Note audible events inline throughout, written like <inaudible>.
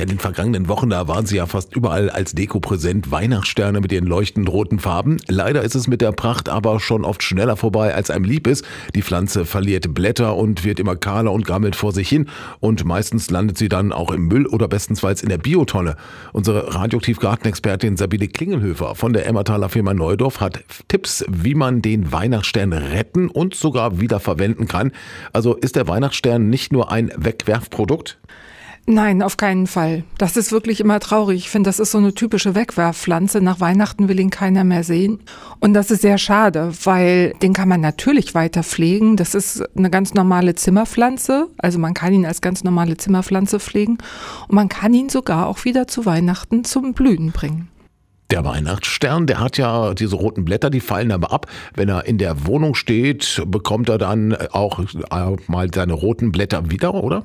Ja, in den vergangenen Wochen, da waren sie ja fast überall als Deko präsent. Weihnachtssterne mit ihren leuchtend roten Farben. Leider ist es mit der Pracht aber schon oft schneller vorbei, als einem lieb ist. Die Pflanze verliert Blätter und wird immer kahler und gammelt vor sich hin. Und meistens landet sie dann auch im Müll oder bestensfalls in der Biotonne. Unsere Radioaktiv-Gartenexpertin Sabine Klingelhöfer von der Emmertaler Firma Neudorf hat Tipps, wie man den Weihnachtsstern retten und sogar wieder verwenden kann. Also ist der Weihnachtsstern nicht nur ein Wegwerfprodukt? Nein, auf keinen Fall. Das ist wirklich immer traurig. Ich finde, das ist so eine typische Wegwerfpflanze. Nach Weihnachten will ihn keiner mehr sehen. Und das ist sehr schade, weil den kann man natürlich weiter pflegen. Das ist eine ganz normale Zimmerpflanze. Also man kann ihn als ganz normale Zimmerpflanze pflegen. Und man kann ihn sogar auch wieder zu Weihnachten zum Blühen bringen. Der Weihnachtsstern, der hat ja diese roten Blätter, die fallen aber ab. Wenn er in der Wohnung steht, bekommt er dann auch äh, mal seine roten Blätter wieder, oder?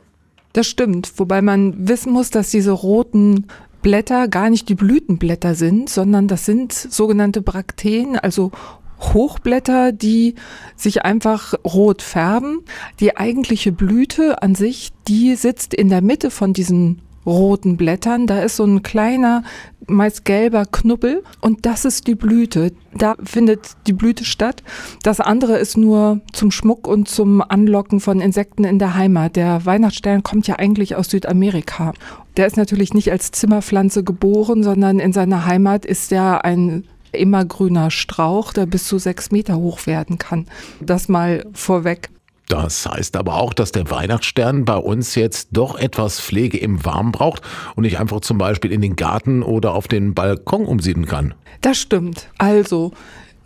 Das stimmt, wobei man wissen muss, dass diese roten Blätter gar nicht die Blütenblätter sind, sondern das sind sogenannte Brakteen, also Hochblätter, die sich einfach rot färben. Die eigentliche Blüte an sich, die sitzt in der Mitte von diesen roten Blättern. Da ist so ein kleiner, meist gelber Knubbel und das ist die Blüte. Da findet die Blüte statt. Das andere ist nur zum Schmuck und zum Anlocken von Insekten in der Heimat. Der Weihnachtsstern kommt ja eigentlich aus Südamerika. Der ist natürlich nicht als Zimmerpflanze geboren, sondern in seiner Heimat ist er ein immergrüner Strauch, der bis zu sechs Meter hoch werden kann. Das mal vorweg. Das heißt aber auch, dass der Weihnachtsstern bei uns jetzt doch etwas Pflege im Warmen braucht und nicht einfach zum Beispiel in den Garten oder auf den Balkon umsiedeln kann. Das stimmt. Also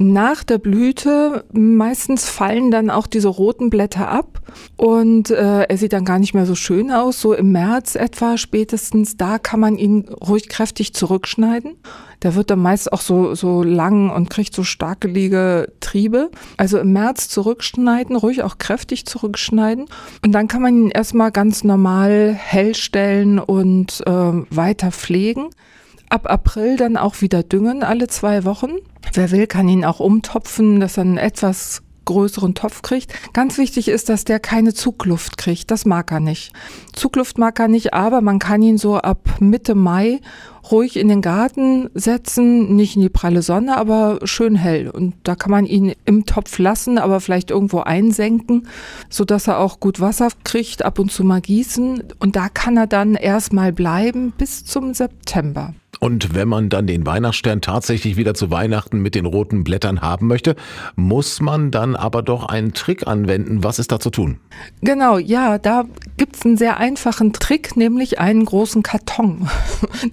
nach der Blüte meistens fallen dann auch diese roten Blätter ab und äh, er sieht dann gar nicht mehr so schön aus. So im März etwa spätestens, da kann man ihn ruhig kräftig zurückschneiden. Der wird dann meist auch so, so lang und kriegt so starkelige Triebe. Also im März zurückschneiden, ruhig auch kräftig zurückschneiden. Und dann kann man ihn erstmal ganz normal hellstellen und äh, weiter pflegen. Ab April dann auch wieder düngen alle zwei Wochen. Wer will, kann ihn auch umtopfen, dass er einen etwas größeren Topf kriegt. Ganz wichtig ist, dass der keine Zugluft kriegt. Das mag er nicht. Zugluft mag er nicht, aber man kann ihn so ab Mitte Mai ruhig in den Garten setzen, nicht in die pralle Sonne, aber schön hell. Und da kann man ihn im Topf lassen, aber vielleicht irgendwo einsenken, so dass er auch gut Wasser kriegt, ab und zu mal gießen. Und da kann er dann erstmal bleiben bis zum September. Und wenn man dann den Weihnachtsstern tatsächlich wieder zu Weihnachten mit den roten Blättern haben möchte, muss man dann aber doch einen Trick anwenden. Was ist da zu tun? Genau, ja, da gibt's einen sehr einfachen Trick, nämlich einen großen Karton. <laughs>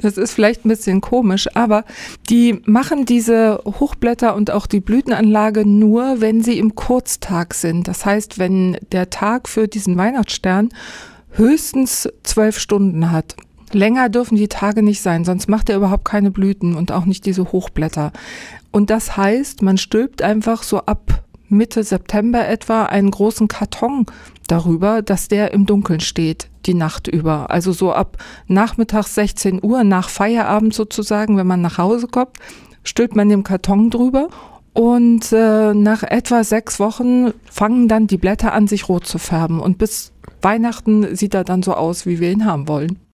Das ist vielleicht ein bisschen komisch, aber die machen diese Hochblätter und auch die Blütenanlage nur, wenn sie im Kurztag sind. Das heißt, wenn der Tag für diesen Weihnachtsstern höchstens zwölf Stunden hat. Länger dürfen die Tage nicht sein, sonst macht er überhaupt keine Blüten und auch nicht diese Hochblätter. Und das heißt, man stülpt einfach so ab Mitte September etwa einen großen Karton darüber, dass der im Dunkeln steht, die Nacht über. Also so ab nachmittags 16 Uhr, nach Feierabend sozusagen, wenn man nach Hause kommt, stülpt man den Karton drüber und äh, nach etwa sechs Wochen fangen dann die Blätter an, sich rot zu färben. Und bis Weihnachten sieht er dann so aus, wie wir ihn haben wollen.